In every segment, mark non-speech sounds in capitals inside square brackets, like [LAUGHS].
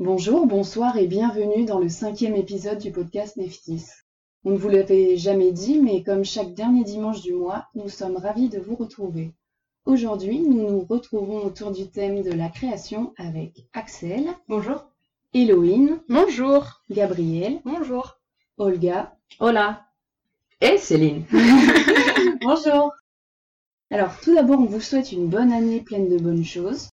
Bonjour, bonsoir et bienvenue dans le cinquième épisode du podcast Neftis. On ne vous l'avait jamais dit, mais comme chaque dernier dimanche du mois, nous sommes ravis de vous retrouver. Aujourd'hui, nous nous retrouvons autour du thème de la création avec Axel. Bonjour. Héloïne. Bonjour. Gabriel. Bonjour. Olga. Hola. Et Céline. [LAUGHS] Bonjour. Alors, tout d'abord, on vous souhaite une bonne année pleine de bonnes choses.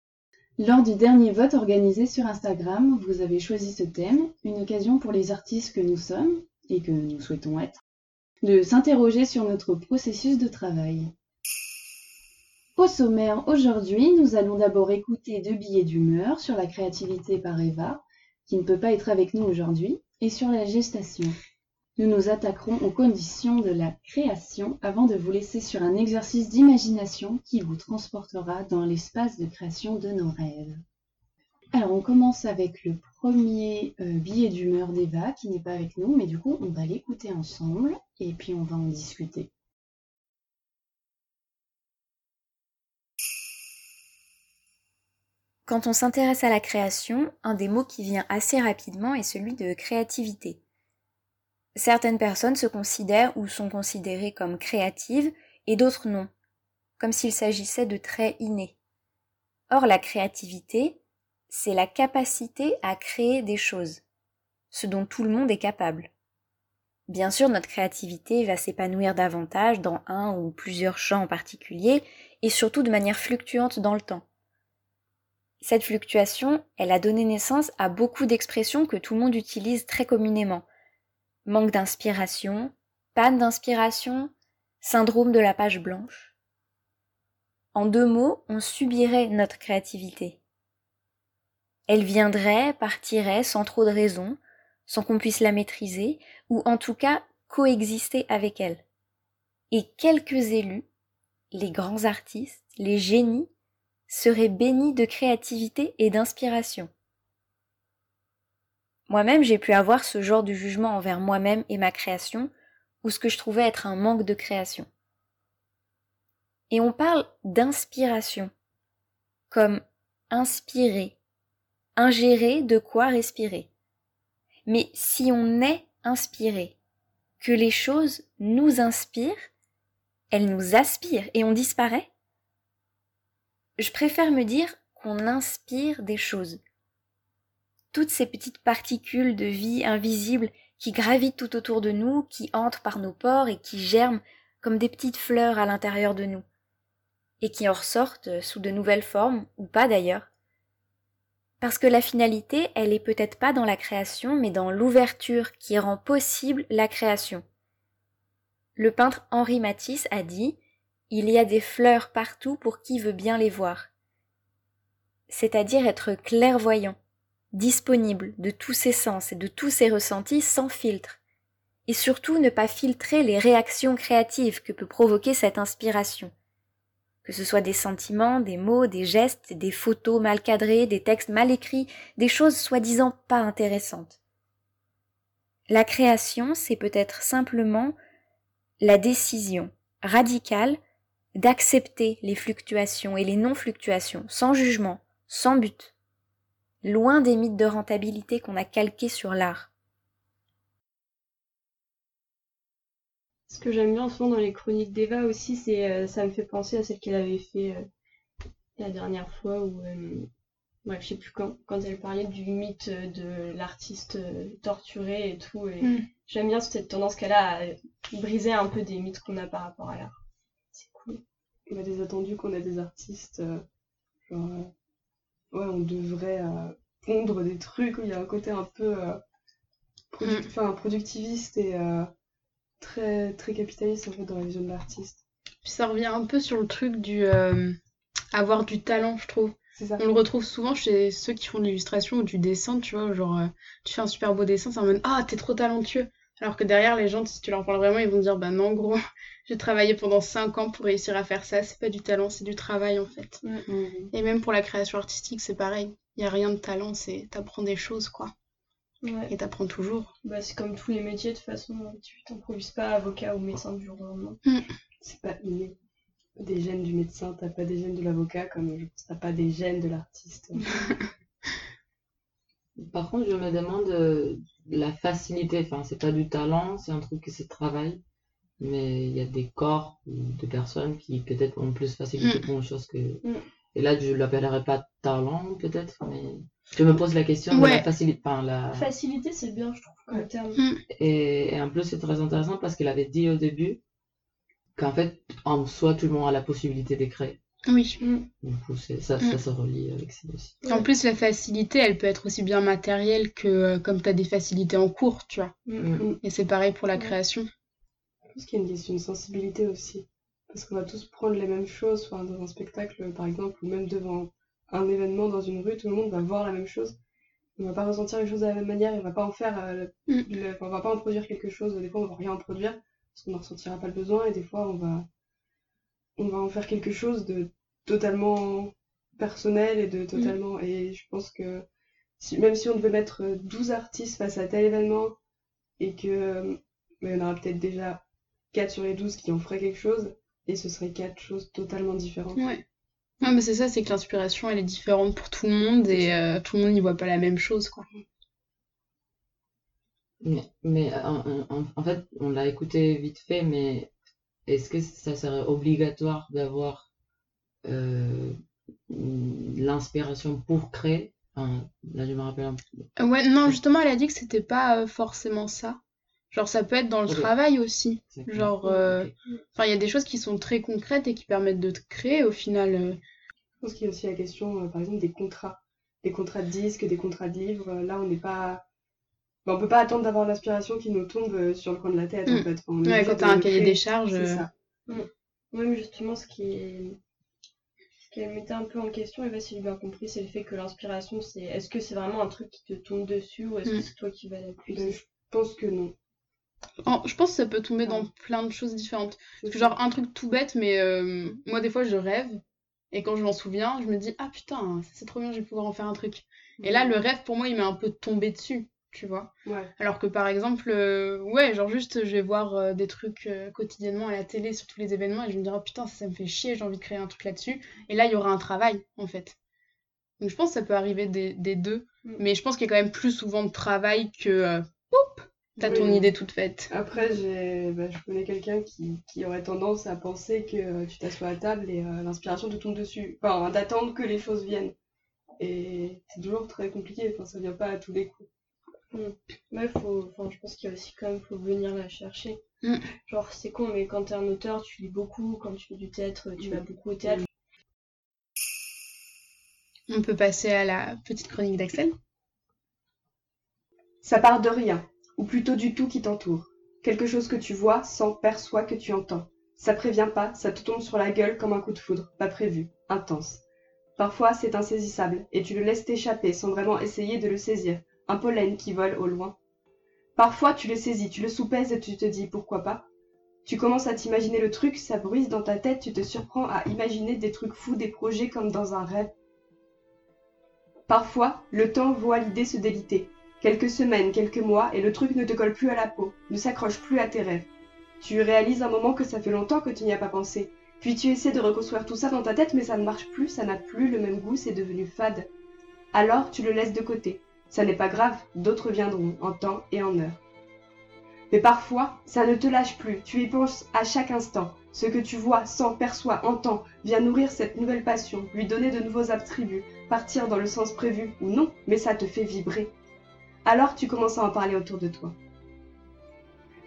Lors du dernier vote organisé sur Instagram, vous avez choisi ce thème, une occasion pour les artistes que nous sommes, et que nous souhaitons être, de s'interroger sur notre processus de travail. Au sommaire aujourd'hui, nous allons d'abord écouter deux billets d'humeur sur la créativité par Eva, qui ne peut pas être avec nous aujourd'hui, et sur la gestation. Nous nous attaquerons aux conditions de la création avant de vous laisser sur un exercice d'imagination qui vous transportera dans l'espace de création de nos rêves. Alors on commence avec le premier euh, billet d'humeur d'Eva qui n'est pas avec nous, mais du coup on va l'écouter ensemble et puis on va en discuter. Quand on s'intéresse à la création, un des mots qui vient assez rapidement est celui de créativité. Certaines personnes se considèrent ou sont considérées comme créatives et d'autres non, comme s'il s'agissait de traits innés. Or la créativité, c'est la capacité à créer des choses, ce dont tout le monde est capable. Bien sûr, notre créativité va s'épanouir davantage dans un ou plusieurs champs en particulier, et surtout de manière fluctuante dans le temps. Cette fluctuation, elle a donné naissance à beaucoup d'expressions que tout le monde utilise très communément, manque d'inspiration, panne d'inspiration, syndrome de la page blanche. En deux mots, on subirait notre créativité. Elle viendrait, partirait sans trop de raison, sans qu'on puisse la maîtriser, ou en tout cas coexister avec elle. Et quelques élus, les grands artistes, les génies, seraient bénis de créativité et d'inspiration. Moi-même, j'ai pu avoir ce genre de jugement envers moi-même et ma création, ou ce que je trouvais être un manque de création. Et on parle d'inspiration, comme inspirer, ingérer de quoi respirer. Mais si on est inspiré, que les choses nous inspirent, elles nous aspirent et on disparaît Je préfère me dire qu'on inspire des choses, toutes ces petites particules de vie invisibles qui gravitent tout autour de nous, qui entrent par nos pores et qui germent comme des petites fleurs à l'intérieur de nous, et qui en ressortent sous de nouvelles formes, ou pas d'ailleurs. Parce que la finalité, elle est peut-être pas dans la création, mais dans l'ouverture qui rend possible la création. Le peintre Henri Matisse a dit Il y a des fleurs partout pour qui veut bien les voir. C'est-à-dire être clairvoyant, disponible de tous ses sens et de tous ses ressentis sans filtre. Et surtout ne pas filtrer les réactions créatives que peut provoquer cette inspiration. Que ce soit des sentiments, des mots, des gestes, des photos mal cadrées, des textes mal écrits, des choses soi-disant pas intéressantes. La création, c'est peut-être simplement la décision radicale d'accepter les fluctuations et les non-fluctuations, sans jugement, sans but loin des mythes de rentabilité qu'on a calqués sur l'art. Ce que j'aime bien souvent dans les chroniques d'Eva aussi, c'est euh, ça me fait penser à celle qu'elle avait fait euh, la dernière fois où euh, ouais, je sais plus quand, quand elle parlait du mythe de l'artiste torturé et tout. Et mm. j'aime bien cette tendance qu'elle a à briser un peu des mythes qu'on a par rapport à l'art. C'est cool. On a des attendus qu'on a des artistes. genre, ouais, on devrait euh, pondre des trucs où il y a un côté un peu euh, mm. productiviste et euh, très, très capitaliste en fait dans la vision de l'artiste. Puis ça revient un peu sur le truc du avoir du talent, je trouve. Ça. On le retrouve souvent chez ceux qui font de l'illustration ou du dessin, tu vois, genre tu fais un super beau dessin, c'est en mode ah t'es trop talentueux. Alors que derrière les gens, si tu leur parles vraiment, ils vont dire bah non gros, [LAUGHS] j'ai travaillé pendant 5 ans pour réussir à faire ça, c'est pas du talent, c'est du travail en fait. Mm, mm. Et même pour la création artistique, c'est pareil. Il y a rien de talent, c'est t'apprends des choses quoi. Ouais. Et t'apprends toujours. Bah c'est comme tous les métiers de toute façon, tu t'improvises pas avocat ou médecin du jour au lendemain. Mm. C'est pas inné. Des gènes du médecin, t'as pas des gènes de l'avocat comme t'as pas des gènes de l'artiste. [LAUGHS] Par contre, je me demande euh, la facilité. Enfin, c'est pas du talent, c'est un truc que c'est travail. Mais il y a des corps ou des personnes qui peut-être ont plus facilité Mm. pour une chose que. Mm. Et là, je l'appellerais pas talent, peut-être, mais je me pose la question de la facilité. Enfin, la... Facilité, c'est bien, je trouve, comme terme. Et, et en plus, c'est très intéressant parce qu'il avait dit au début qu'en fait, en soi, tout le monde a la possibilité de créer. Oui. Du coup, c'est- ça, Mm. ça se relie avec ça aussi. En plus, la facilité, elle peut être aussi bien matérielle que euh, comme tu as des facilités en cours, tu vois. Mm. Et c'est pareil pour la création. Je pense qu'il y a une question de sensibilité aussi. Parce qu'on va tous prendre les mêmes choses, enfin, dans un spectacle par exemple, ou même devant un événement dans une rue, tout le monde va voir la même chose. On va pas ressentir les choses de la même manière, on va pas en faire, euh, Mm. le- on va pas en produire quelque chose, des fois on va rien en produire, parce qu'on n'en ressentira pas le besoin, et des fois on va, on va en faire quelque chose de totalement personnel et de totalement, et je pense que si, même si on devait mettre euh, 12 artistes face à tel événement, et que, euh, mais il y en aura peut-être déjà 4 sur les 12 qui en feraient quelque chose, et ce serait quatre choses totalement différentes. Ouais. Ouais, mais c'est ça, c'est que l'inspiration, elle est différente pour tout le monde et euh, tout le monde n'y voit pas la même chose, quoi. Mais, mais en, en- en fait, on l'a écouté vite fait, mais est-ce que ça serait obligatoire d'avoir euh, l'inspiration pour créer? Enfin, là, je me rappelle un peu. Ouais, non, justement, elle a dit que c'était pas euh, forcément ça. Genre, ça peut être dans le travail aussi. Genre, euh, enfin, il y a des choses qui sont très concrètes et qui permettent de te créer au final. euh. Je pense qu'il y a aussi la question, euh, par exemple, des contrats. Des contrats de disques, des contrats de livres. Là, on n'est pas. Enfin, on peut pas attendre d'avoir l'inspiration qui nous tombe euh, sur le coin de la tête, Mm. en fait. Enfin, on est Ouais, quand t'as un cahier des charges. C'est euh, ça. Oui, mais justement, ce qui est... ce qu'elle mettait un peu en question, et là, si j'ai bien compris, c'est le fait que l'inspiration, c'est est-ce que c'est vraiment un truc qui te tombe dessus ou est-ce que Mm. c'est toi qui vas la Mais puiser? je pense que non. je pense que ça peut tomber dans plein de choses différentes. C'est ça. Genre, un truc tout bête, mais euh, moi, des fois, je rêve. Et quand je m'en souviens, je me dis, ah putain, ça, c'est trop bien, je vais pouvoir en faire un truc. Et là, le rêve, pour moi, il m'est un peu tombé dessus, tu vois. Ouais. Alors que par exemple, euh, ouais, genre juste je vais voir euh, des trucs euh, quotidiennement à la télé sur tous les événements et je me dirais, oh, putain, ça, ça me fait chier, j'ai envie de créer un truc là-dessus. Et là, il y aura un travail, en fait. Donc je pense que ça peut arriver des, des deux. Mm. Mais je pense qu'il y a quand même plus souvent de travail que, poup, t'as ton idée toute faite. Après, bah, je connais quelqu'un qui, qui aurait tendance à penser que tu t'assois à table et l'inspiration te tombe dessus. Enfin, d'attendre que les choses viennent. Et c'est toujours très compliqué, enfin, ça vient pas à tous les coups. Ouais, faut... enfin, je pense qu'il y a aussi quand même, faut venir la chercher. Mm. Genre, c'est con, mais quand t'es un auteur, tu lis beaucoup, quand tu fais du théâtre, tu Mm. vas beaucoup au théâtre. On peut passer à la petite chronique d'Axel. Ça part de rien, ou plutôt du tout qui t'entoure. Quelque chose que tu vois, sens, perçois, que tu entends. Ça prévient pas, ça te tombe sur la gueule comme un coup de foudre, pas prévu, intense. Parfois, c'est insaisissable, et tu le laisses t'échapper sans vraiment essayer de le saisir, un pollen qui vole au loin. Parfois, tu le saisis, tu le soupèses et tu te dis pourquoi pas? Tu commences à t'imaginer le truc, ça bruise dans ta tête, tu te surprends à imaginer des trucs fous, des projets comme dans un rêve. Parfois, le temps voit l'idée se déliter. Quelques semaines, quelques mois, et le truc ne te colle plus à la peau, ne s'accroche plus à tes rêves. Tu réalises un moment que ça fait longtemps que tu n'y as pas pensé. Puis tu essaies de reconstruire tout ça dans ta tête, mais ça ne marche plus, ça n'a plus le même goût, c'est devenu fade. Alors tu le laisses de côté. Ça n'est pas grave, d'autres viendront, en temps et en heure. Mais parfois, ça ne te lâche plus, tu y penses à chaque instant. Ce que tu vois, sens, perçois, entends, vient nourrir cette nouvelle passion, lui donner de nouveaux attributs, partir dans le sens prévu ou non, mais ça te fait vibrer. Alors tu commences à en parler autour de toi.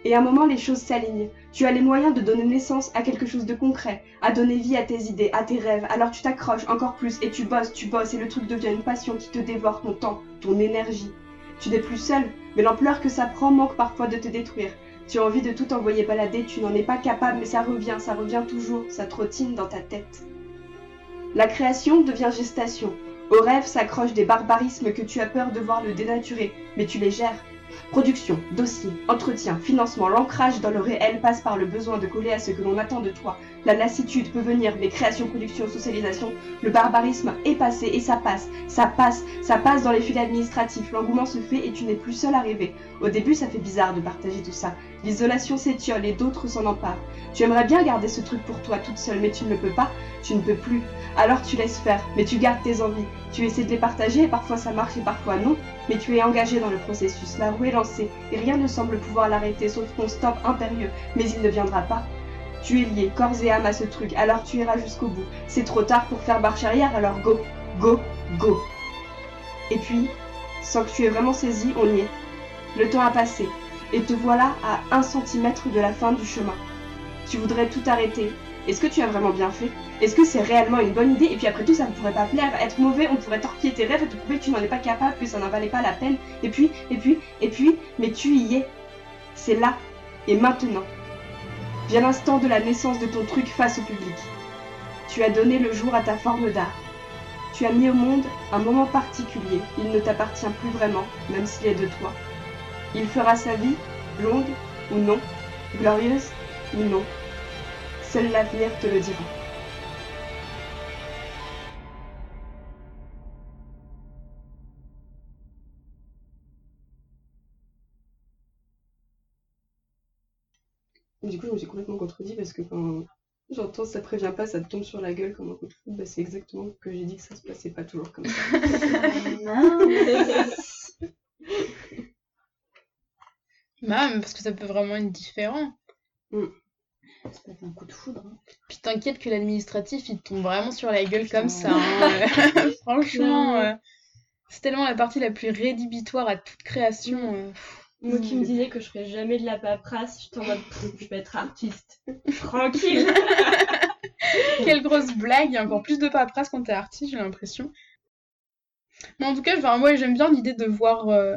Et à un moment, les choses s'alignent. Tu as les moyens de donner naissance à quelque chose de concret, à donner vie à tes idées, à tes rêves. Alors tu t'accroches encore plus et tu bosses, tu bosses et le truc devient une passion qui te dévore ton temps, ton énergie. Tu n'es plus seul, mais l'ampleur que ça prend manque parfois de te détruire. Tu as envie de tout envoyer balader, tu n'en es pas capable, mais ça revient, ça revient toujours, ça trottine dans ta tête. La création devient gestation. Au rêve s'accrochent des barbarismes que tu as peur de voir le dénaturer, mais tu les gères. Production, dossier, entretien, financement, l'ancrage dans le réel passe par le besoin de coller à ce que l'on attend de toi. La lassitude peut venir, mais création, production, socialisation, le barbarisme est passé et ça passe, ça passe, ça passe dans les filets administratifs, l'engouement se fait et tu n'es plus seul à rêver. Au début, ça fait bizarre de partager tout ça. L'isolation s'étiole et d'autres s'en emparent. Tu aimerais bien garder ce truc pour toi toute seule, mais tu ne le peux pas, tu ne peux plus. Alors tu laisses faire, mais tu gardes tes envies. Tu essaies de les partager et parfois ça marche et parfois non. Mais tu es engagé dans le processus, la roue est lancée, et rien ne semble pouvoir l'arrêter sauf ton stop impérieux, mais il ne viendra pas. Tu es lié corps et âme à ce truc, alors tu iras jusqu'au bout. C'est trop tard pour faire marche arrière, alors go, go, go. Et puis, sans que tu aies vraiment saisi, on y est. Le temps a passé, et te voilà à un centimètre de la fin du chemin. Tu voudrais tout arrêter. Est-ce que tu as vraiment bien fait? Est-ce que c'est réellement une bonne idée? Et puis après tout, ça ne pourrait pas plaire. Être mauvais, on pourrait torpiller tes rêves et te prouver que tu n'en es pas capable, que ça n'en valait pas la peine. Et puis, et puis, et puis, mais tu y es. C'est là et maintenant. Vient l'instant de la naissance de ton truc face au public. Tu as donné le jour à ta forme d'art. Tu as mis au monde un moment particulier. Il ne t'appartient plus vraiment, même s'il est de toi. Il fera sa vie, longue ou non, glorieuse ou non. Seul l'avenir te le dira. Du coup, je me suis complètement contredit parce que quand j'entends ça prévient pas, ça te tombe sur la gueule comme un coup de foudre, bah, c'est exactement ce que j'ai dit que ça se passait pas toujours comme ça. [LAUGHS] Bah, mais parce que ça peut vraiment être différent. Ça peut être un coup de foudre. hein. Puis t'inquiète que l'administratif, il te tombe vraiment sur la gueule comme ça. hein. [LAUGHS] Franchement, euh, c'est tellement la partie la plus rédhibitoire à toute création. euh. Moi qui me disais que je ferais jamais de la paperasse, j'étais en mode Pff, je vais être artiste. [LAUGHS] Tranquille. [LAUGHS] Quelle grosse blague, il y a encore plus de paperasse quand t'es artiste, j'ai l'impression. Mais en tout cas, enfin, moi j'aime bien l'idée de voir euh,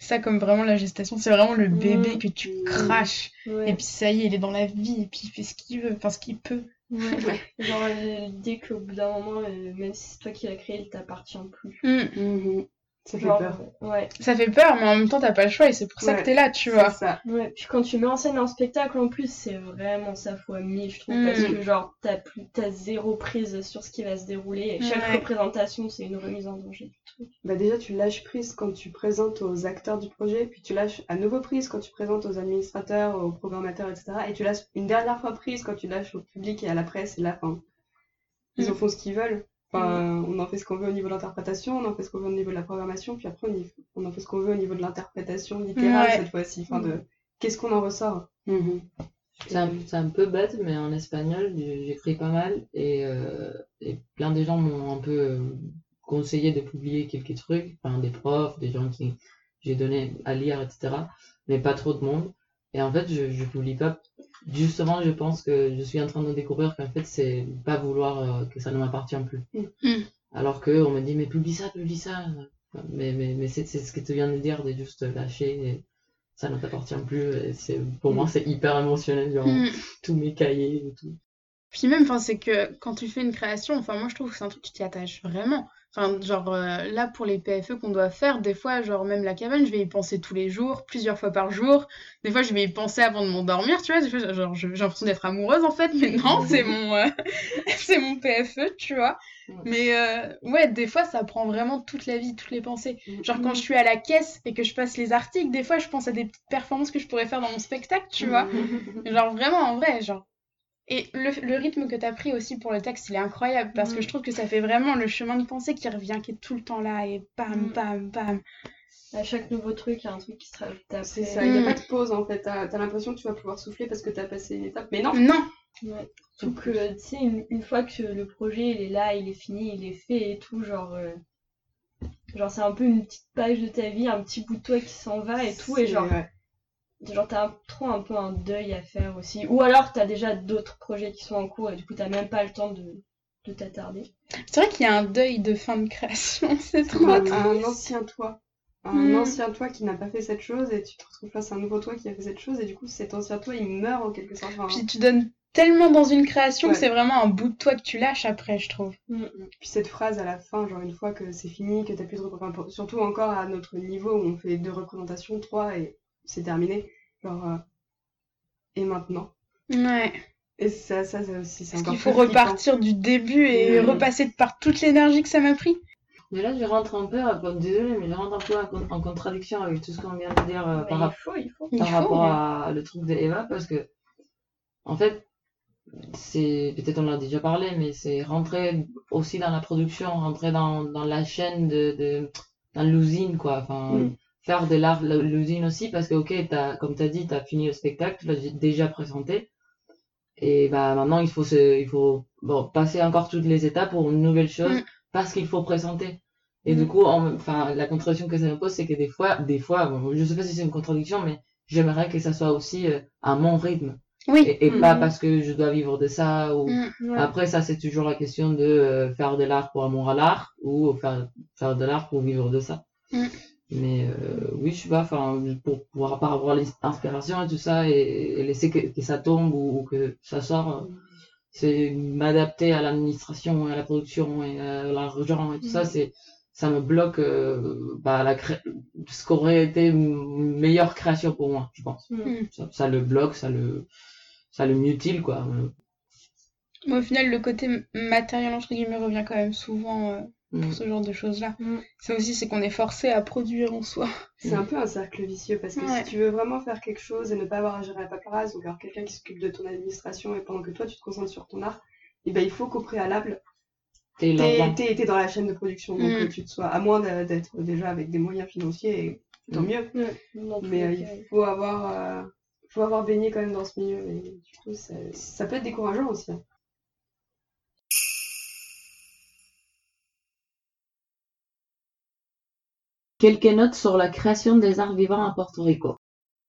ça comme vraiment la gestation. C'est vraiment le bébé Mm. que tu craches. Ouais. Et puis ça y est, il est dans la vie, et puis il fait ce qu'il veut, enfin ce qu'il peut. Ouais. Genre euh, l'idée qu'au bout d'un moment, euh, même si c'est toi qui l'as créé, il t'appartient plus. Mm. Mhm. Ça fait Genre, peur. ouais. Ça fait peur, mais en même temps, t'as pas le choix, et c'est pour ça Ouais, que t'es là, tu vois. ça. Ouais, puis quand tu mets en scène un spectacle en plus, c'est vraiment ça fois mille, je trouve, Mm. parce que genre t'as plus t'as zéro prise sur ce qui va se dérouler et chaque représentation c'est une remise en danger du truc. Bah déjà, tu lâches prise quand tu présentes aux acteurs du projet, puis tu lâches à nouveau prise quand tu présentes aux administrateurs, aux programmateurs, etc. Et tu lâches une dernière fois prise quand tu lâches au public et à la presse, et là, enfin, ils en Mm. font ce qu'ils veulent. Enfin, on en fait ce qu'on veut au niveau de l'interprétation, on en fait ce qu'on veut au niveau de la programmation, puis après, on, y- on en fait ce qu'on veut au niveau de l'interprétation littérale Ouais. cette fois-ci. Enfin, de qu'est-ce qu'on en ressort? Mhm. C'est un, c'est un peu bête, mais en espagnol, j'écris pas mal et, euh, et plein de gens m'ont un peu euh, conseillé de publier quelques trucs, enfin des profs, des gens qui j'ai donné à lire, etc. Mais pas trop de monde. Et en fait, je, je publie pas. Justement, je pense que je suis en train de découvrir qu'en fait, c'est pas vouloir euh, que ça ne m'appartient plus. Mm. Alors que on me dit, mais publie ça, publie ça. Mais, mais, mais c'est ce que tu viens de dire, de juste lâcher. Et ça ne t'appartient plus. C'est, pour moi, c'est hyper émotionnel. Genre, Mm. tous mes cahiers et tout. Puis même, enfin, c'est que quand tu fais une création, enfin, moi je trouve que c'est un truc, tu t'y attaches vraiment. Enfin, genre, euh, là, pour les PFE qu'on doit faire, des fois, genre, même la cabane, je vais y penser tous les jours, plusieurs fois par jour. Des fois, je vais y penser avant de m'endormir, tu vois. Des fois, genre, j'ai l'impression d'être amoureuse, en fait, mais non, c'est mon, euh, [LAUGHS] c'est mon PFE, tu vois. Ouais. Mais euh, ouais, des fois, ça prend vraiment toute la vie, toutes les pensées. Genre, quand je suis à la caisse et que je passe les articles, des fois, je pense à des petites performances que je pourrais faire dans mon spectacle, tu vois. Genre vraiment en vrai, genre. Et le, le rythme que t'as pris aussi pour le texte, il est incroyable parce que Mm. je trouve que ça fait vraiment le chemin de pensée qui revient, qui est tout le temps là et bam, Mm. bam, bam. À chaque nouveau truc, il y a un truc qui se rajoute après. C'est ça, il n'y a Mm. pas de pause en fait. T'as as, l'impression que tu vas pouvoir souffler parce que t'as passé une étape. Mais non Non, Ouais. Que, tu sais, une, une fois que le projet il est là, il est fini, il est fait et tout, genre. euh, Genre, c'est un peu une petite page de ta vie, un petit bout de toi qui s'en va et tout, et genre, ouais. Genre t'as un- trop un peu un deuil à faire aussi. Ou alors t'as déjà d'autres projets qui sont en cours et du coup t'as même pas le temps de, de t'attarder. c'est vrai qu'il y a un deuil de fin de création, [LAUGHS] c'est trop un, triste. un ancien toi. Un Mm. ancien toi qui n'a pas fait cette chose et tu te retrouves face à un nouveau toi qui a fait cette chose et du coup cet ancien toi il meurt en quelque sorte. Enfin, Puis tu donnes tellement dans une création Ouais. que c'est vraiment un bout de toi que tu lâches après, je trouve. Puis cette phrase à la fin, genre une fois que c'est fini, que t'as plus de représentation, surtout encore à notre niveau où on fait deux représentations, trois et c'est terminé. Genre, euh, et maintenant Ouais. Et ça, ça, ça aussi, c'est encore qu'il faut repartir du début et repasser par toute l'énergie que ça m'a pris. Mais là, je rentre un peu, euh, désolé, mais je rentre un peu en, con- en contradiction avec tout ce qu'on vient de dire euh, par, il rap- faut, il faut. Il par faut, rapport ouais. à le truc de Eva, parce que, en fait, c'est, peut-être on en a déjà parlé, mais c'est rentrer aussi dans la production, rentrer dans, dans la chaîne de, de, dans l'usine, quoi. Enfin, Mm. Faire de l'art, l'usine aussi, parce que, ok, t'as, comme tu as dit, tu as fini le spectacle, tu l'as déjà présenté. Et bah, maintenant, il faut, se, il faut bon, passer encore toutes les étapes pour une nouvelle chose, Mm. parce qu'il faut présenter. Et Mm. du coup, en- enfin, la contradiction que ça me pose, c'est que des fois, des fois, bon, je sais pas si c'est une contradiction, mais j'aimerais que ça soit aussi euh, à mon rythme. Oui. Et, et pas Mhm. parce que je dois vivre de ça ou, Mm. Ouais. après, ça, c'est toujours la question de euh, faire de l'art pour amour à l'art ou faire, faire de l'art pour vivre de ça. Mm. Mais euh, oui, je sais pas, enfin, pour pouvoir par avoir l'inspiration et tout ça et, et laisser que, que ça tombe ou, ou que ça sort, c'est m'adapter à l'administration et à la production et à l'argent et tout ça, c'est ça me bloque euh, bah, la cré... ce qu'aurait été une meilleure création pour moi, je pense. Mm. Ça, ça le bloque, ça le, ça le mutile, quoi. Mais au final, le côté matériel, entre guillemets, revient quand même souvent euh, Mm. Pour ce genre de choses-là. Mm. Ça aussi, c'est qu'on est forcé à produire en soi. C'est un peu un cercle vicieux parce que Ouais. si tu veux vraiment faire quelque chose et ne pas avoir à gérer la paperasse, donc avoir quelqu'un qui s'occupe de ton administration et pendant que toi tu te concentres sur ton art, et ben il faut qu'au préalable, t'es l'argent. t'es- t'es dans la chaîne de production, donc Mm. que tu te sois, à moins d'être déjà avec des moyens financiers, et tant Mm. mieux. Mais euh, il cas. faut avoir, euh, faut avoir baigné quand même dans ce milieu et du coup ça, ça peut être décourageant aussi. hein. Quelques notes sur la création des arts vivants à Porto Rico.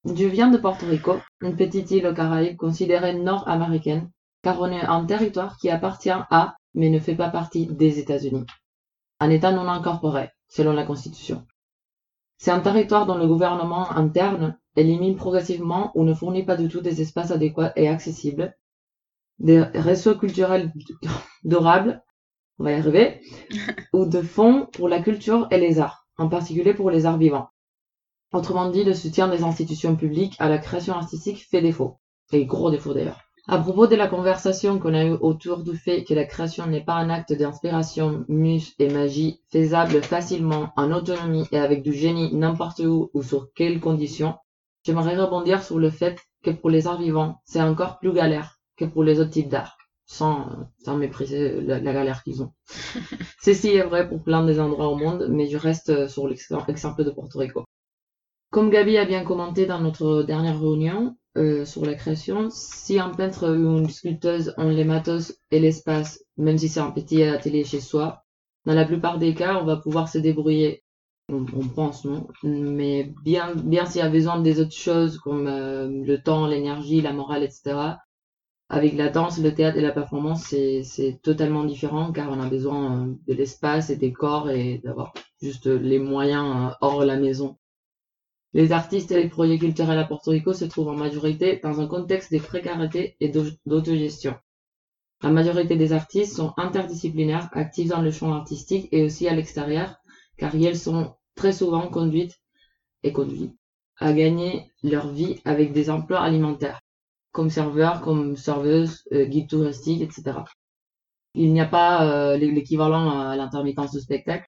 Je viens de Porto Rico, une petite île aux Caraïbes considérée nord-américaine, car on est un territoire qui appartient à, mais ne fait pas partie des États-Unis. Un État non incorporé, selon la Constitution. C'est un territoire dont le gouvernement interne élimine progressivement ou ne fournit pas du tout des espaces adéquats et accessibles, des réseaux culturels [LAUGHS] durables, on va y arriver, [LAUGHS] ou de fonds pour la culture et les arts, en particulier pour les arts vivants. Autrement dit, le soutien des institutions publiques à la création artistique fait défaut, et gros défaut d'ailleurs. À propos de la conversation qu'on a eue autour du fait que la création n'est pas un acte d'inspiration, muse et magie faisable facilement, en autonomie et avec du génie n'importe où ou sur quelles conditions, j'aimerais rebondir sur le fait que pour les arts vivants, c'est encore plus galère que pour les autres types d'art, sans, mépriser la, galère qu'ils ont. [LAUGHS] Ceci est vrai pour plein des endroits au monde, mais je reste sur l'exemple de Porto Rico. Comme Gabi a bien commenté dans notre dernière réunion euh, sur la création, si un peintre ou une sculpteuse ont les matos et l'espace, même si c'est un petit atelier chez soi, dans la plupart des cas, on va pouvoir se débrouiller. On, on pense, non? Mais bien, bien s'il y a besoin des autres choses comme euh, le temps, l'énergie, la morale, etc. Avec la danse, le théâtre et la performance, c'est totalement différent car on a besoin euh, de l'espace et des corps et d'avoir juste les moyens euh, hors la maison. Les artistes et les projets culturels à Porto Rico se trouvent en majorité dans un contexte de précarité et d'au- d'autogestion. La majorité des artistes sont interdisciplinaires, actifs dans le champ artistique et aussi à l'extérieur, car elles sont très souvent conduites et conduits à gagner leur vie avec des emplois alimentaires, comme serveurs, comme serveuses, euh, guides touristiques, etc. Il n'y a pas euh, l'é- l'équivalent à l'intermittence de spectacle.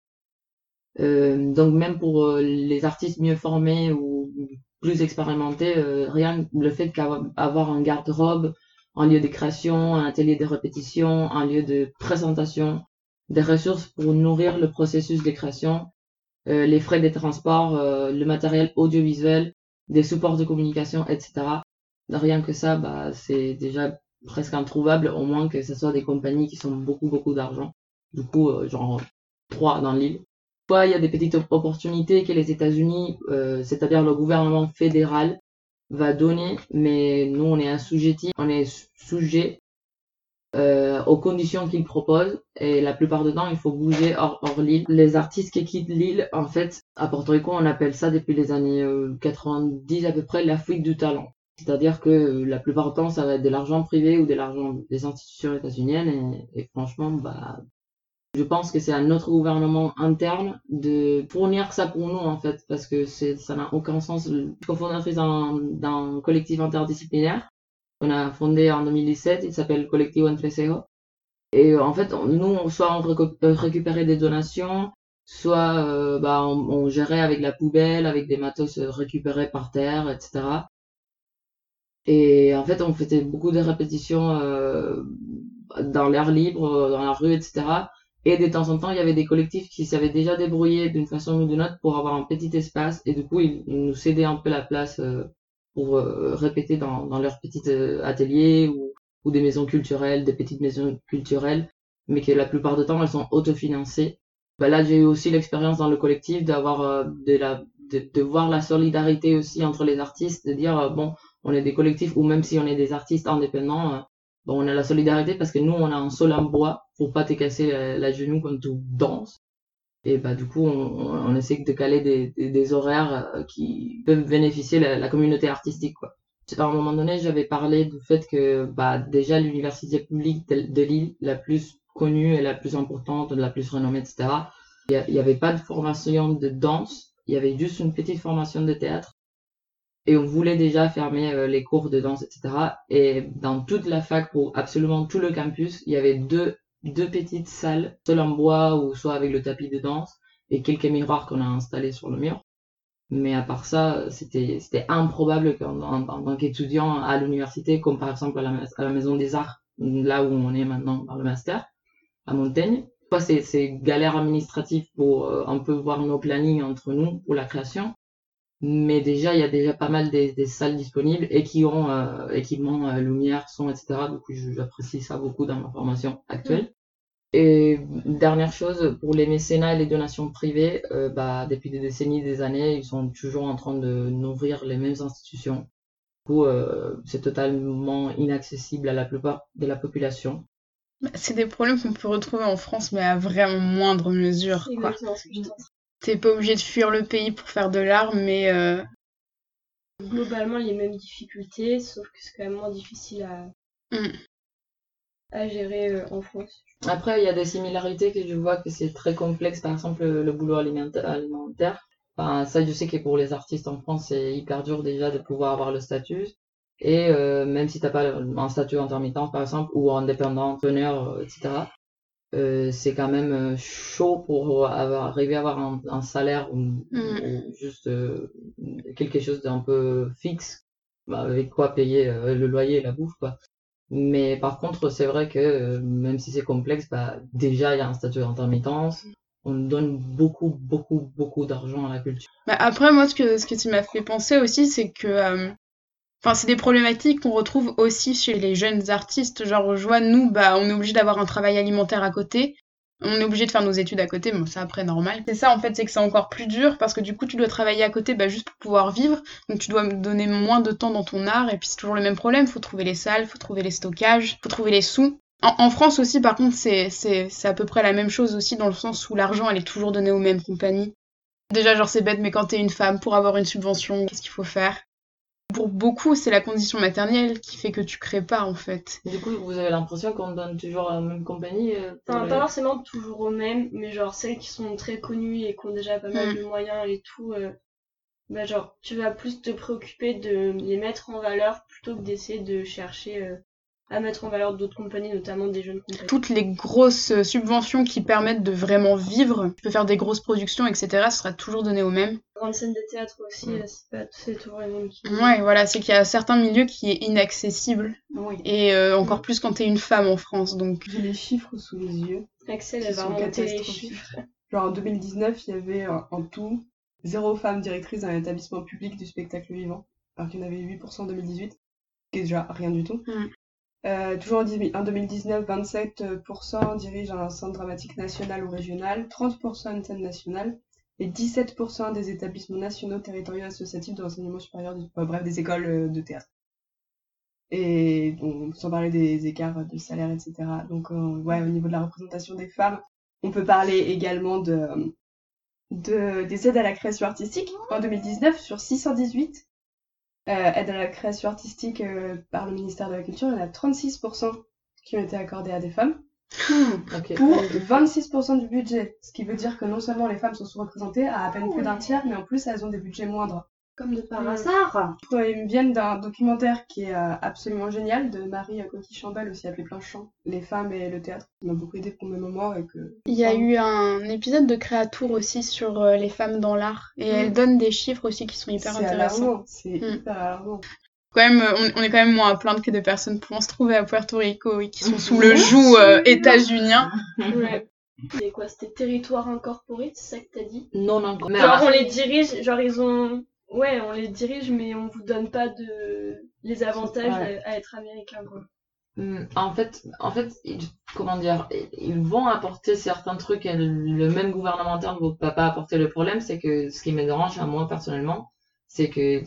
Euh, donc même pour les artistes mieux formés ou plus expérimentés, rien le fait qu'avoir un garde-robe, un lieu de création, un atelier de répétition, un lieu de présentation, des ressources pour nourrir le processus de création, euh, les frais de transport, euh, le matériel audiovisuel, des supports de communication, etc. Rien que ça, bah, c'est déjà presque introuvable, au moins que ce soit des compagnies qui sont beaucoup, beaucoup d'argent. Du coup, euh, genre trois dans l'île. Soit il y a des petites op- opportunités que les États-Unis, euh, c'est-à-dire le gouvernement fédéral, va donner, mais nous on est assujettis, on est su- sujet euh, aux conditions qu'il propose et la plupart du temps il faut bouger hors, hors l'île. Les artistes qui quittent l'île, en fait, à Porto Rico on appelle ça depuis les années euh, 90 à peu près la fuite du talent. C'est-à-dire que la plupart du temps ça va être de l'argent privé ou de l'argent des institutions états-uniennes et, et franchement bah je pense que c'est à notre gouvernement interne de fournir ça pour nous en fait, parce que ça n'a aucun sens. Je suis cofondatrice d'un collectif interdisciplinaire qu'on a fondé en 2017, il s'appelle Colectivo Entresejo. Et euh, en fait, nous, soit on euh, récupérait des donations, soit euh, bah, on, on gérait avec la poubelle, avec des matos euh, récupérés par terre, etc. Et en fait, on faisait beaucoup de répétitions euh, dans l'air libre, euh, dans la rue, etc. Et de temps en temps, il y avait des collectifs qui s'avaient déjà débrouillés d'une façon ou d'une autre pour avoir un petit espace. Et du coup, ils, nous cédaient un peu la place euh, pour euh, répéter dans, dans leurs petits euh, ateliers ou, ou des maisons culturelles, des petites maisons culturelles, mais que la plupart du temps, elles sont autofinancées. Bah là, j'ai eu aussi l'expérience dans le collectif d'avoir de la de, de, voir la solidarité aussi entre les artistes, de dire bon, on est des collectifs ou même si on est des artistes indépendants, Bon, on a la solidarité parce que nous, on a un sol en bois pour pas te casser la, genou quand tu danses. Et bah, du coup, on, on essaie de caler des, des, horaires euh, qui peuvent bénéficier la, la communauté artistique, quoi. À un moment donné, j'avais parlé du fait que, bah, déjà, l'université publique de, Lille, la plus connue et la plus importante, la plus renommée, etc., il n'y avait pas de formation de danse, il y avait juste une petite formation de théâtre et on voulait déjà fermer euh, les cours de danse, etc. Et dans toute la fac, pour absolument tout le campus, il y avait deux, deux petites salles, soit en bois ou soit avec le tapis de danse, et quelques miroirs qu'on a installés sur le mur. Mais à part ça, c'était improbable qu'en en, tant qu'étudiant à l'université, comme par exemple à la, Maison des Arts, là où on est maintenant dans le master, à Montaigne, c'est c'est galère administrative pour euh, un peu voir nos plannings entre nous pour la création mais déjà il y a déjà pas mal des, des salles disponibles et qui ont euh, équipement euh, lumière son etc donc j'apprécie ça beaucoup dans ma formation actuelle. Et dernière chose pour les mécénats et les donations privées euh, bah depuis des décennies des années ils sont toujours en train de nourrir les mêmes institutions. Du coup euh, c'est totalement inaccessible à la plupart de la population. C'est des problèmes qu'on peut retrouver en France mais à vraiment moindre mesure quoi t'es pas obligé de fuir le pays pour faire de l'art, mais. Euh... Globalement, les mêmes difficultés, sauf que c'est quand même moins difficile à, mm. à gérer euh, en France. Après, il y a des similarités que je vois que c'est très complexe, par exemple le, boulot alimentaire. Enfin, ça, je sais que pour les artistes en France, c'est hyper dur déjà de pouvoir avoir le statut. Et euh, même si t'as pas un statut intermittent, par exemple, ou indépendant, entrepreneur, etc., euh, c'est quand même euh, chaud pour avoir, arriver à avoir un, salaire ou, mm. juste euh, quelque chose d'un peu fixe bah, avec quoi payer le loyer et la bouffe quoi. Mais par contre, c'est vrai que même si c'est complexe, bah, déjà il y a un statut d'intermittence. On donne beaucoup, beaucoup, beaucoup d'argent à la culture. Bah après, moi, ce que, ce que tu m'as fait penser aussi, c'est que Enfin, c'est des problématiques qu'on retrouve aussi chez les jeunes artistes. Genre, je vois, nous, bah, on est obligé d'avoir un travail alimentaire à côté. On est obligé de faire nos études à côté, mais ça après normal. C'est ça en fait, c'est que c'est encore plus dur parce que du coup tu dois travailler à côté bah, juste pour pouvoir vivre. Donc tu dois donner moins de temps dans ton art et puis c'est toujours le même problème. Faut trouver les salles, faut trouver les stockages, faut trouver les sous. En, France aussi par contre c'est, c'est, c'est à peu près la même chose aussi dans le sens où l'argent elle est toujours donné aux mêmes compagnies. Déjà genre c'est bête mais quand t'es une femme pour avoir une subvention qu'est-ce qu'il faut faire? Pour beaucoup, c'est la condition matérielle qui fait que tu crées pas en fait. Du coup, vous avez l'impression qu'on donne toujours à la même compagnie euh, Pas forcément toujours aux mêmes, mais genre celles qui sont très connues et qui ont déjà pas mal hmm. de moyens et tout, euh, bah genre tu vas plus te préoccuper de les mettre en valeur plutôt que d'essayer de chercher euh, à mettre en valeur d'autres compagnies, notamment des jeunes compagnies. Toutes les grosses subventions qui permettent de vraiment vivre, tu peux faire des grosses productions, etc., ce sera toujours donné aux mêmes. Grande scène de théâtre aussi, mm. c'est toujours les mêmes. Ouais, voilà, c'est qu'il y a certains milieux qui est inaccessible. Oui. Et euh, encore plus quand t'es une femme en France, donc. J'ai les chiffres sous les yeux. Axel, elle va remonter les chiffres. Genre en 2019, il y avait euh, en tout zéro femme directrice dans un établissement public du spectacle vivant, alors qu'il y en avait 8% en 2018, ce qui est déjà rien du tout. Mm. Euh, toujours en, 2019, 27% dirigent un centre dramatique national ou régional, 30% une scène nationale et 17% des établissements nationaux, territoriaux, associatifs de l'enseignement supérieur, bref, des écoles euh, de théâtre. Et bon, sans parler des écarts de salaire, etc. Donc, euh, ouais, au niveau de la représentation des femmes, on peut parler également de, de des aides à la création artistique. En 2019, sur 618, euh, aide à la création artistique euh, par le ministère de la Culture, il y en a 36% qui ont été accordés à des femmes. Hmm, [LAUGHS] pour 26% du budget. Ce qui veut dire que non seulement les femmes sont sous-représentées à à peine plus d'un tiers, mais en plus elles ont des budgets moindres. Comme de par hasard. Ils me viennent d'un documentaire qui est euh, absolument génial de Marie Coquille Chambel, aussi appelée Plein Champ, Les femmes et le théâtre, qui m'a beaucoup aidé pour mes moments. Et que... Il y a eu un épisode de Créatour aussi sur euh, les femmes dans l'art, et elle mm. donne des chiffres aussi qui sont hyper intéressants. C'est mm. hyper alarmant. Quand même, euh, on, est quand même moins à plaindre que des personnes pouvant se trouver à Puerto Rico et qui sont sous le joug états-unien. ouais. Et quoi, c'était territoire incorporé, c'est ça que t'as dit? Non Genre alors, on les dirige, genre ils ont... Ouais, on les dirige, mais on vous donne pas de les avantages Ouais. à, à être américain, quoi. hum, en fait, en fait, ils- comment dire, ils vont apporter certains trucs et le même gouvernement interne ne va pas apporter le problème, c'est que ce qui me dérange à moi personnellement, c'est que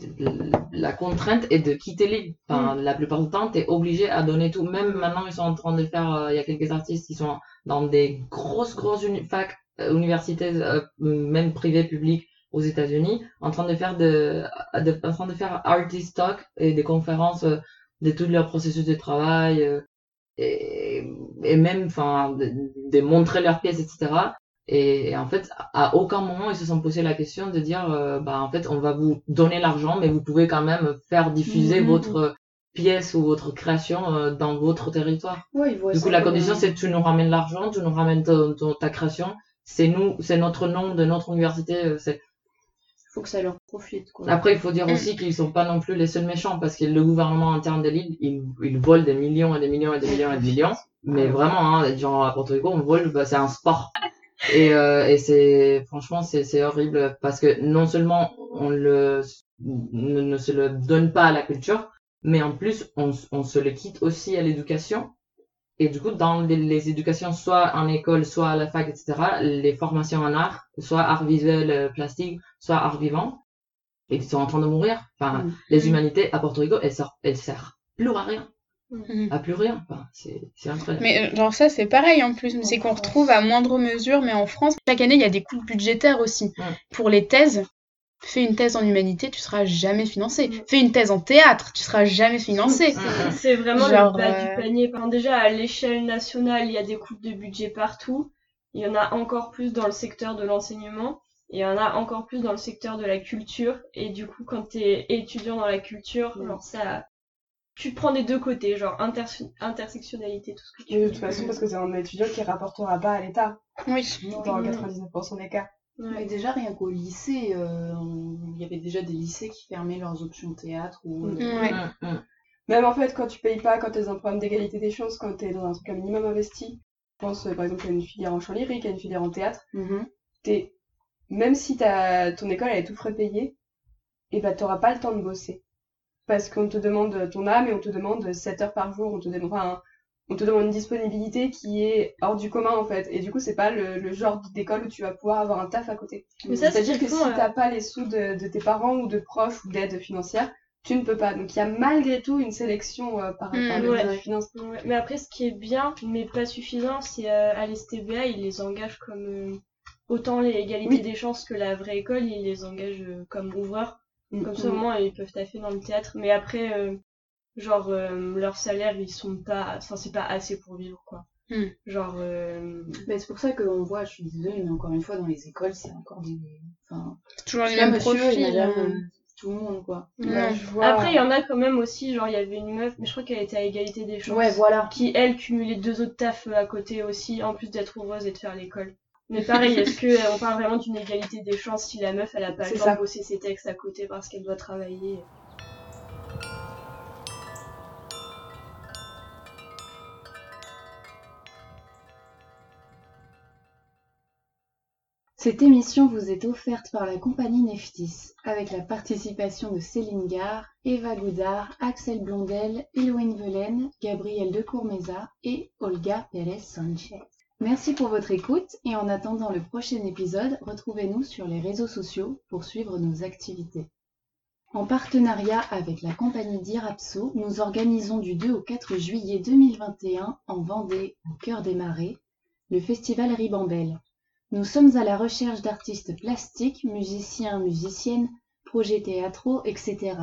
la contrainte est de quitter l'île. Enfin, la plupart du temps, tu es obligé à donner tout. Même maintenant, ils sont en train de faire, euh, il y a quelques artistes qui sont dans des grosses, grosses uni- facs, euh, universités, euh, même privées, publiques aux États-Unis, en train de faire de, de- en train de faire artist talk et des conférences euh, de tout leur processus de travail euh, et, et même, enfin, de, de montrer leurs pièces, etc. Et, et en fait, à aucun moment, ils se sont posé la question de dire, euh, bah, en fait, on va vous donner l'argent, mais vous pouvez quand même faire diffuser Mhm. votre pièce ou votre création euh, dans votre territoire. Ouais, ils voient Du coup, la condition, c'est que tu nous ramènes l'argent, tu nous ramènes ton- ton- ta création. C'est nous, c'est notre nom de notre université. C'est... faut que ça leur profite, quoi. Après, il faut dire aussi qu'ils sont pas non plus les seuls méchants parce que le gouvernement interne de l'île, il, il vole des millions et des millions et des millions et des millions. Mais vraiment, hein, genre à Porto Rico, on vole, bah, c'est un sport. Et, euh, et c'est, franchement, c'est, c'est horrible parce que non seulement on le, ne, ne se le donne pas à la culture, mais en plus, on, on se le quitte aussi à l'éducation. Et du coup, dans les, les éducations, soit en école, soit à la fac, etc., les formations en art, soit art visuel, euh, plastique, soit art vivant, ils sont en train de mourir. Enfin, Mm. les humanités à Porto Rico, elles servent, elles servent plus à rien. Mhm. À plus rien. Enfin, c'est, c'est incroyable. Mais euh, genre ça c'est pareil en plus, c'est qu'on retrouve à moindre mesure, mais en France, chaque année il y a des coupes budgétaires aussi. Pour les thèses, fais une thèse en humanité, tu seras jamais financé. Ouais. Fais une thèse en théâtre, tu seras jamais financé. Mm. C'est vraiment Genre, le bas euh, du panier. Enfin, déjà, à l'échelle nationale, il y a des coupes de budget partout. Il y en a encore plus dans le secteur de l'enseignement. Et il y en a encore plus dans le secteur de la culture. Et du coup, quand tu es étudiant dans la culture, Mm. genre ça... Tu te prends des deux côtés, genre interse- intersectionnalité, tout ce que tu Mais de veux. toute façon, parce que c'est un étudiant qui rapportera pas à l'État, Oui. dans Mm. 99% des cas. Mais Ouais. déjà, rien qu'au lycée, euh, il y avait déjà des lycées qui fermaient leurs options théâtre ou... Euh, Ouais. Même en fait, quand tu payes pas, quand t'es dans un programme d'égalité des chances, quand t'es dans un truc un minimum investi, je pense euh, par exemple à une filière en chant lyrique, à une filière en théâtre, mhm. t'es... même si t'as... ton école elle est tout frais payée, et bah t'auras pas le temps de bosser. Parce qu'on te demande ton âme et on te demande 7 heures par jour, on te demande, enfin, on te demande une disponibilité qui est hors du commun en fait. Et du coup, c'est pas le, le genre d'école où tu vas pouvoir avoir un taf à côté. C'est-à-dire ce que si font, euh, t'as pas les sous de, de tes parents ou de proches ou d'aide financière, tu ne peux pas. Donc il y a malgré tout une sélection euh, par, Mm, par le ouais. Ouais, Mais après, ce qui est bien, mais pas suffisant, c'est euh, à l'STBA, ils les engagent comme euh, autant les égalités Oui. des chances que la vraie école, ils les engagent euh, comme ouvreurs. Mm. Comme ça, au moins, ils peuvent taffer dans le théâtre. Mais après, euh, genre, euh, leurs salaires, ils sont pas. Enfin, c'est pas assez pour vivre, quoi. Mm. Genre. euh, Ben, c'est pour ça qu'on voit, je suis désolée, mais encore une fois, dans les écoles, c'est encore des... Enfin, C'est toujours les mêmes profils. hein. tout le monde, quoi. ouais. Bah, je vois- Après, il y en a quand même aussi, genre, il y avait une meuf, mais je crois qu'elle était à égalité des chances. Ouais, voilà. qui elle cumulait deux autres tafs euh, à côté aussi, en plus d'être heureuse et de faire l'école. Mais pareil, [LAUGHS] est-ce que euh, on parle vraiment d'une égalité des chances si la meuf elle a pas le temps de bosser ses textes à côté parce qu'elle doit travailler? Cette émission vous est offerte par la compagnie Neftis, avec la participation de Céline Gare, Eva Goudard, Axel Blondel, Eloïne Velaine, Gabriel Decourmeza et Olga Pérez Sanchez. Merci pour votre écoute et en attendant le prochain épisode, retrouvez-nous sur les réseaux sociaux pour suivre nos activités. En partenariat avec la compagnie d'Irapso, nous organisons du 2 au 4 juillet 2021 en Vendée, au cœur des marais, le festival Ribambelle. Nous sommes à la recherche d'artistes plastiques, musiciens, musiciennes, projets théâtraux, etc.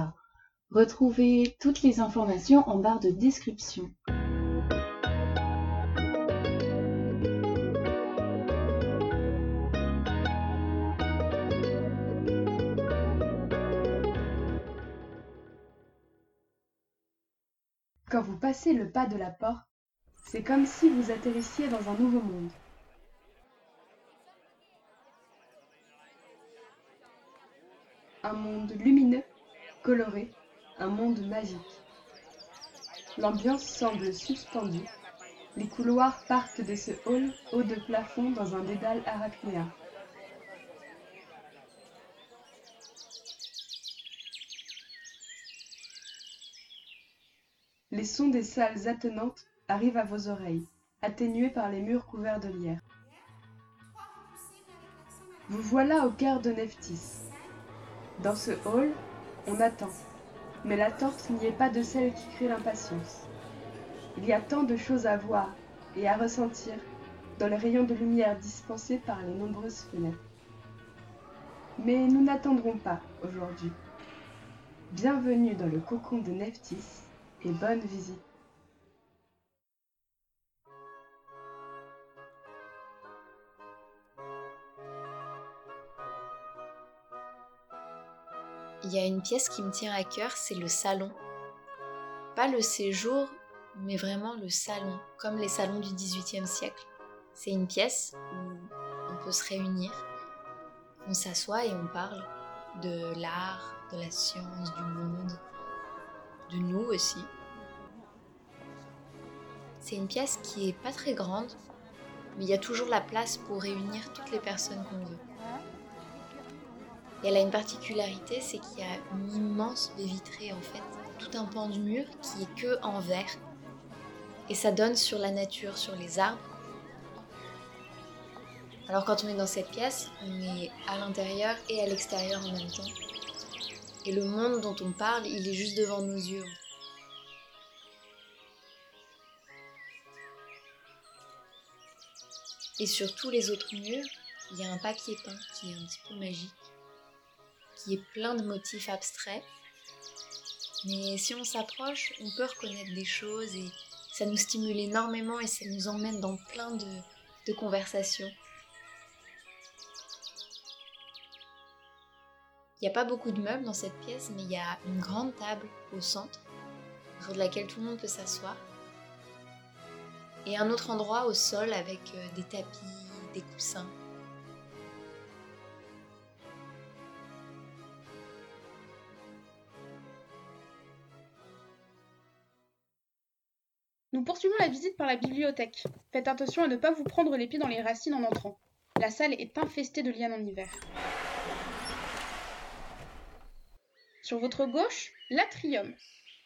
Retrouvez toutes les informations en barre de description. Quand vous passez le pas de la porte, c'est comme si vous atterrissiez dans un nouveau monde. Un monde lumineux, coloré, un monde magique. L'ambiance semble suspendue, Les couloirs partent de ce hall haut de plafond dans un dédale arachnéen. Les sons des salles attenantes arrivent à vos oreilles, atténués par les murs couverts de lierre. Vous voilà au cœur de Neftis. Dans ce hall, on attend, mais l'attente n'y est pas de celle qui crée l'impatience. Il y a tant de choses à voir et à ressentir dans les rayons de lumière dispensés par les nombreuses fenêtres. Mais nous n'attendrons pas aujourd'hui. Bienvenue dans le cocon de Neftis et bonne visite. Il y a une pièce qui me tient à cœur, c'est le salon. Pas le séjour, mais vraiment le salon, comme les salons du XVIIIe siècle. C'est une pièce où on peut se réunir, on s'assoit et on parle de l'art, de la science, du monde, de nous aussi. C'est une pièce qui est pas très grande, mais il y a toujours la place pour réunir toutes les personnes qu'on veut. Et elle a une particularité, c'est qu'il y a une immense baie vitrée en fait, tout un pan du mur qui est que en verre. Et ça donne sur la nature, sur les arbres. Alors quand on est dans cette pièce, on est à l'intérieur et à l'extérieur en même temps. Et le monde dont on parle, il est juste devant nos yeux. Et sur tous les autres murs, il y a un papier peint qui est un petit peu magique, qui est plein de motifs abstraits. Mais si on s'approche, on peut reconnaître des choses et ça nous stimule énormément et ça nous emmène dans plein de, conversations. Il n'y a pas beaucoup de meubles dans cette pièce, mais il y a une grande table au centre, autour de laquelle tout le monde peut s'asseoir. Et un autre endroit au sol avec euh, des tapis, des coussins. Nous poursuivons la visite par la bibliothèque. Faites attention à ne pas vous prendre les pieds dans les racines en entrant. La salle est infestée de lianes en hiver. Sur votre gauche, l'atrium.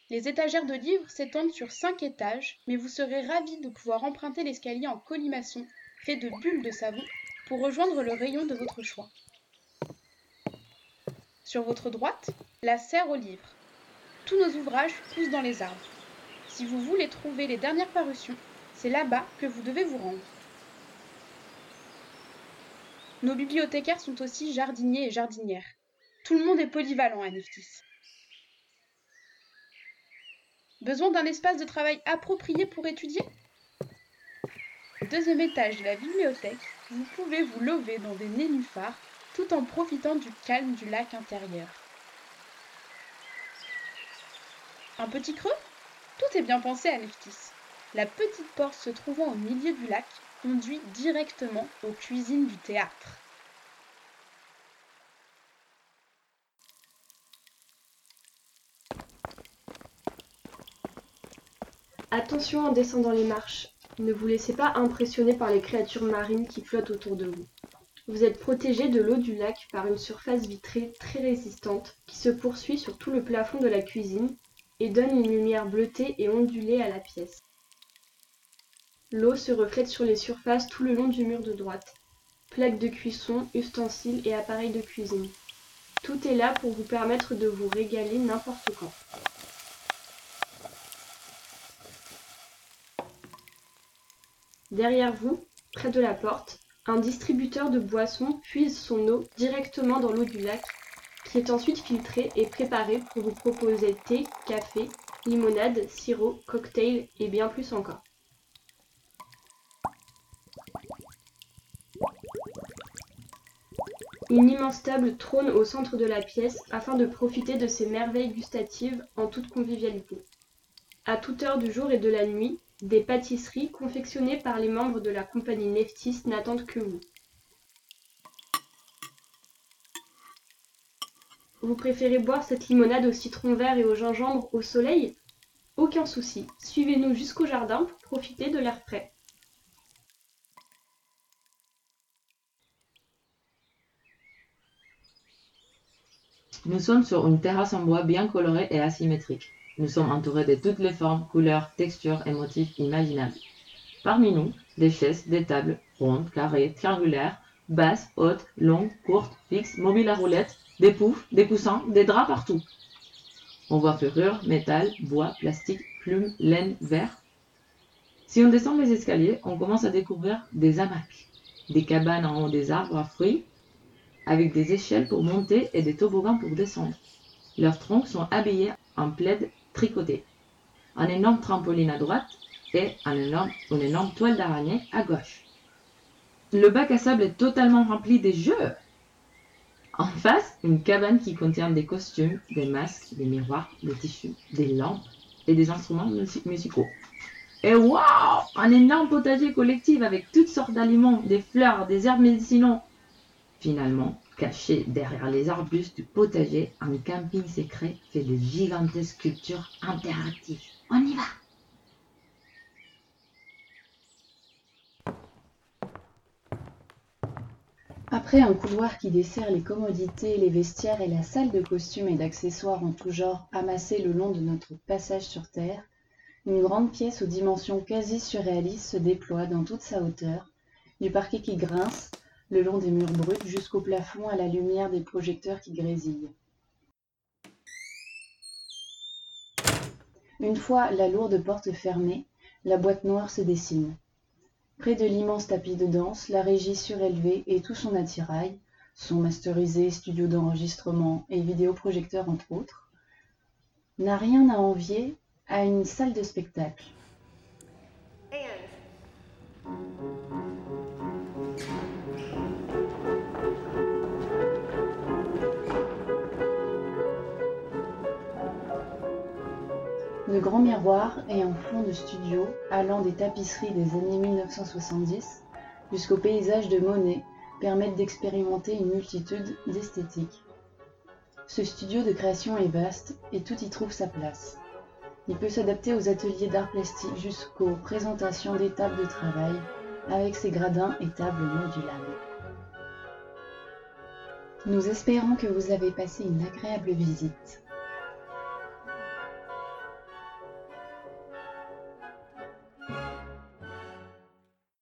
Les étagères de livres s'étendent sur cinq étages, mais vous serez ravi de pouvoir emprunter l'escalier en colimaçon, fait de bulles de savon, pour rejoindre le rayon de votre choix. Sur votre droite, la serre aux livres. Tous nos ouvrages poussent dans les arbres. Si vous voulez trouver les dernières parutions, c'est là-bas que vous devez vous rendre. Nos bibliothécaires sont aussi jardiniers et jardinières. Tout le monde est polyvalent à Neftis. Besoin d'un espace de travail approprié pour étudier? Au deuxième étage de la bibliothèque, vous pouvez vous lever dans des nénuphars tout en profitant du calme du lac intérieur. Un petit creux? Tout est bien pensé à Neftis. La petite porte se trouvant au milieu du lac conduit directement aux cuisines du théâtre. Attention en descendant les marches. Ne vous laissez pas impressionner par les créatures marines qui flottent autour de vous. Vous êtes protégé de l'eau du lac par une surface vitrée très résistante qui se poursuit sur tout le plafond de la cuisine et donne une lumière bleutée et ondulée à la pièce. L'eau se reflète sur les surfaces tout le long du mur de droite. Plaques de cuisson, ustensiles et appareils de cuisine. Tout est là pour vous permettre de vous régaler n'importe quand. Derrière vous, près de la porte, un distributeur de boissons puise son eau directement dans l'eau du lac, qui est ensuite filtrée et préparée pour vous proposer thé, café, limonade, sirop, cocktail et bien plus encore. Une immense table trône au centre de la pièce afin de profiter de ces merveilles gustatives en toute convivialité. À toute heure du jour et de la nuit, des pâtisseries confectionnées par les membres de la compagnie Neftis n'attendent que vous. Vous préférez boire cette limonade au citron vert et au gingembre au soleil? Aucun souci, suivez-nous jusqu'au jardin pour profiter de l'air frais. Nous sommes sur une terrasse en bois bien colorée et asymétrique. Nous sommes entourés de toutes les formes, couleurs, textures et motifs imaginables. Parmi nous, des chaises, des tables, rondes, carrées, triangulaires, basses, hautes, longues, courtes, fixes, mobiles à roulettes, des poufs, des coussins, des draps partout. On voit ferrure, métal, bois, plastique, plumes, laine, verre. Si on descend les escaliers, on commence à découvrir des hamacs, des cabanes en haut des arbres à fruits, avec des échelles pour monter et des toboggans pour descendre. Leurs troncs sont habillés en plaid tricoté. Un énorme trampoline à droite et un une énorme toile d'araignée à gauche. Le bac à sable est totalement rempli des jeux. En face, une cabane qui contient des costumes, des masques, des miroirs, des tissus, des lampes et des instruments musi- musicaux. Et waouh Un énorme potager collectif avec toutes sortes d'aliments, des fleurs, des herbes médicinaux. Finalement, caché derrière les arbustes du potager, un camping secret fait de gigantesques sculptures interactives. On y va Après un couloir qui dessert les commodités, les vestiaires et la salle de costumes et d'accessoires en tout genre amassés le long de notre passage sur Terre, une grande pièce aux dimensions quasi surréalistes se déploie dans toute sa hauteur, du parquet qui grince, le long des murs bruts jusqu'au plafond à la lumière des projecteurs qui grésillent. Une fois la lourde porte fermée, la boîte noire se dessine. Près de l'immense tapis de danse, la régie surélevée et tout son attirail, son masterisé, studio d'enregistrement et vidéoprojecteur entre autres, n'a rien à envier à une salle de spectacle. De grands miroirs et un fond de studio allant des tapisseries des années 1970 jusqu'aux paysages de Monet permettent d'expérimenter une multitude d'esthétiques. Ce studio de création est vaste et tout y trouve sa place. Il peut s'adapter aux ateliers d'art plastique jusqu'aux présentations des tables de travail avec ses gradins et tables modulables. Nous espérons que vous avez passé une agréable visite.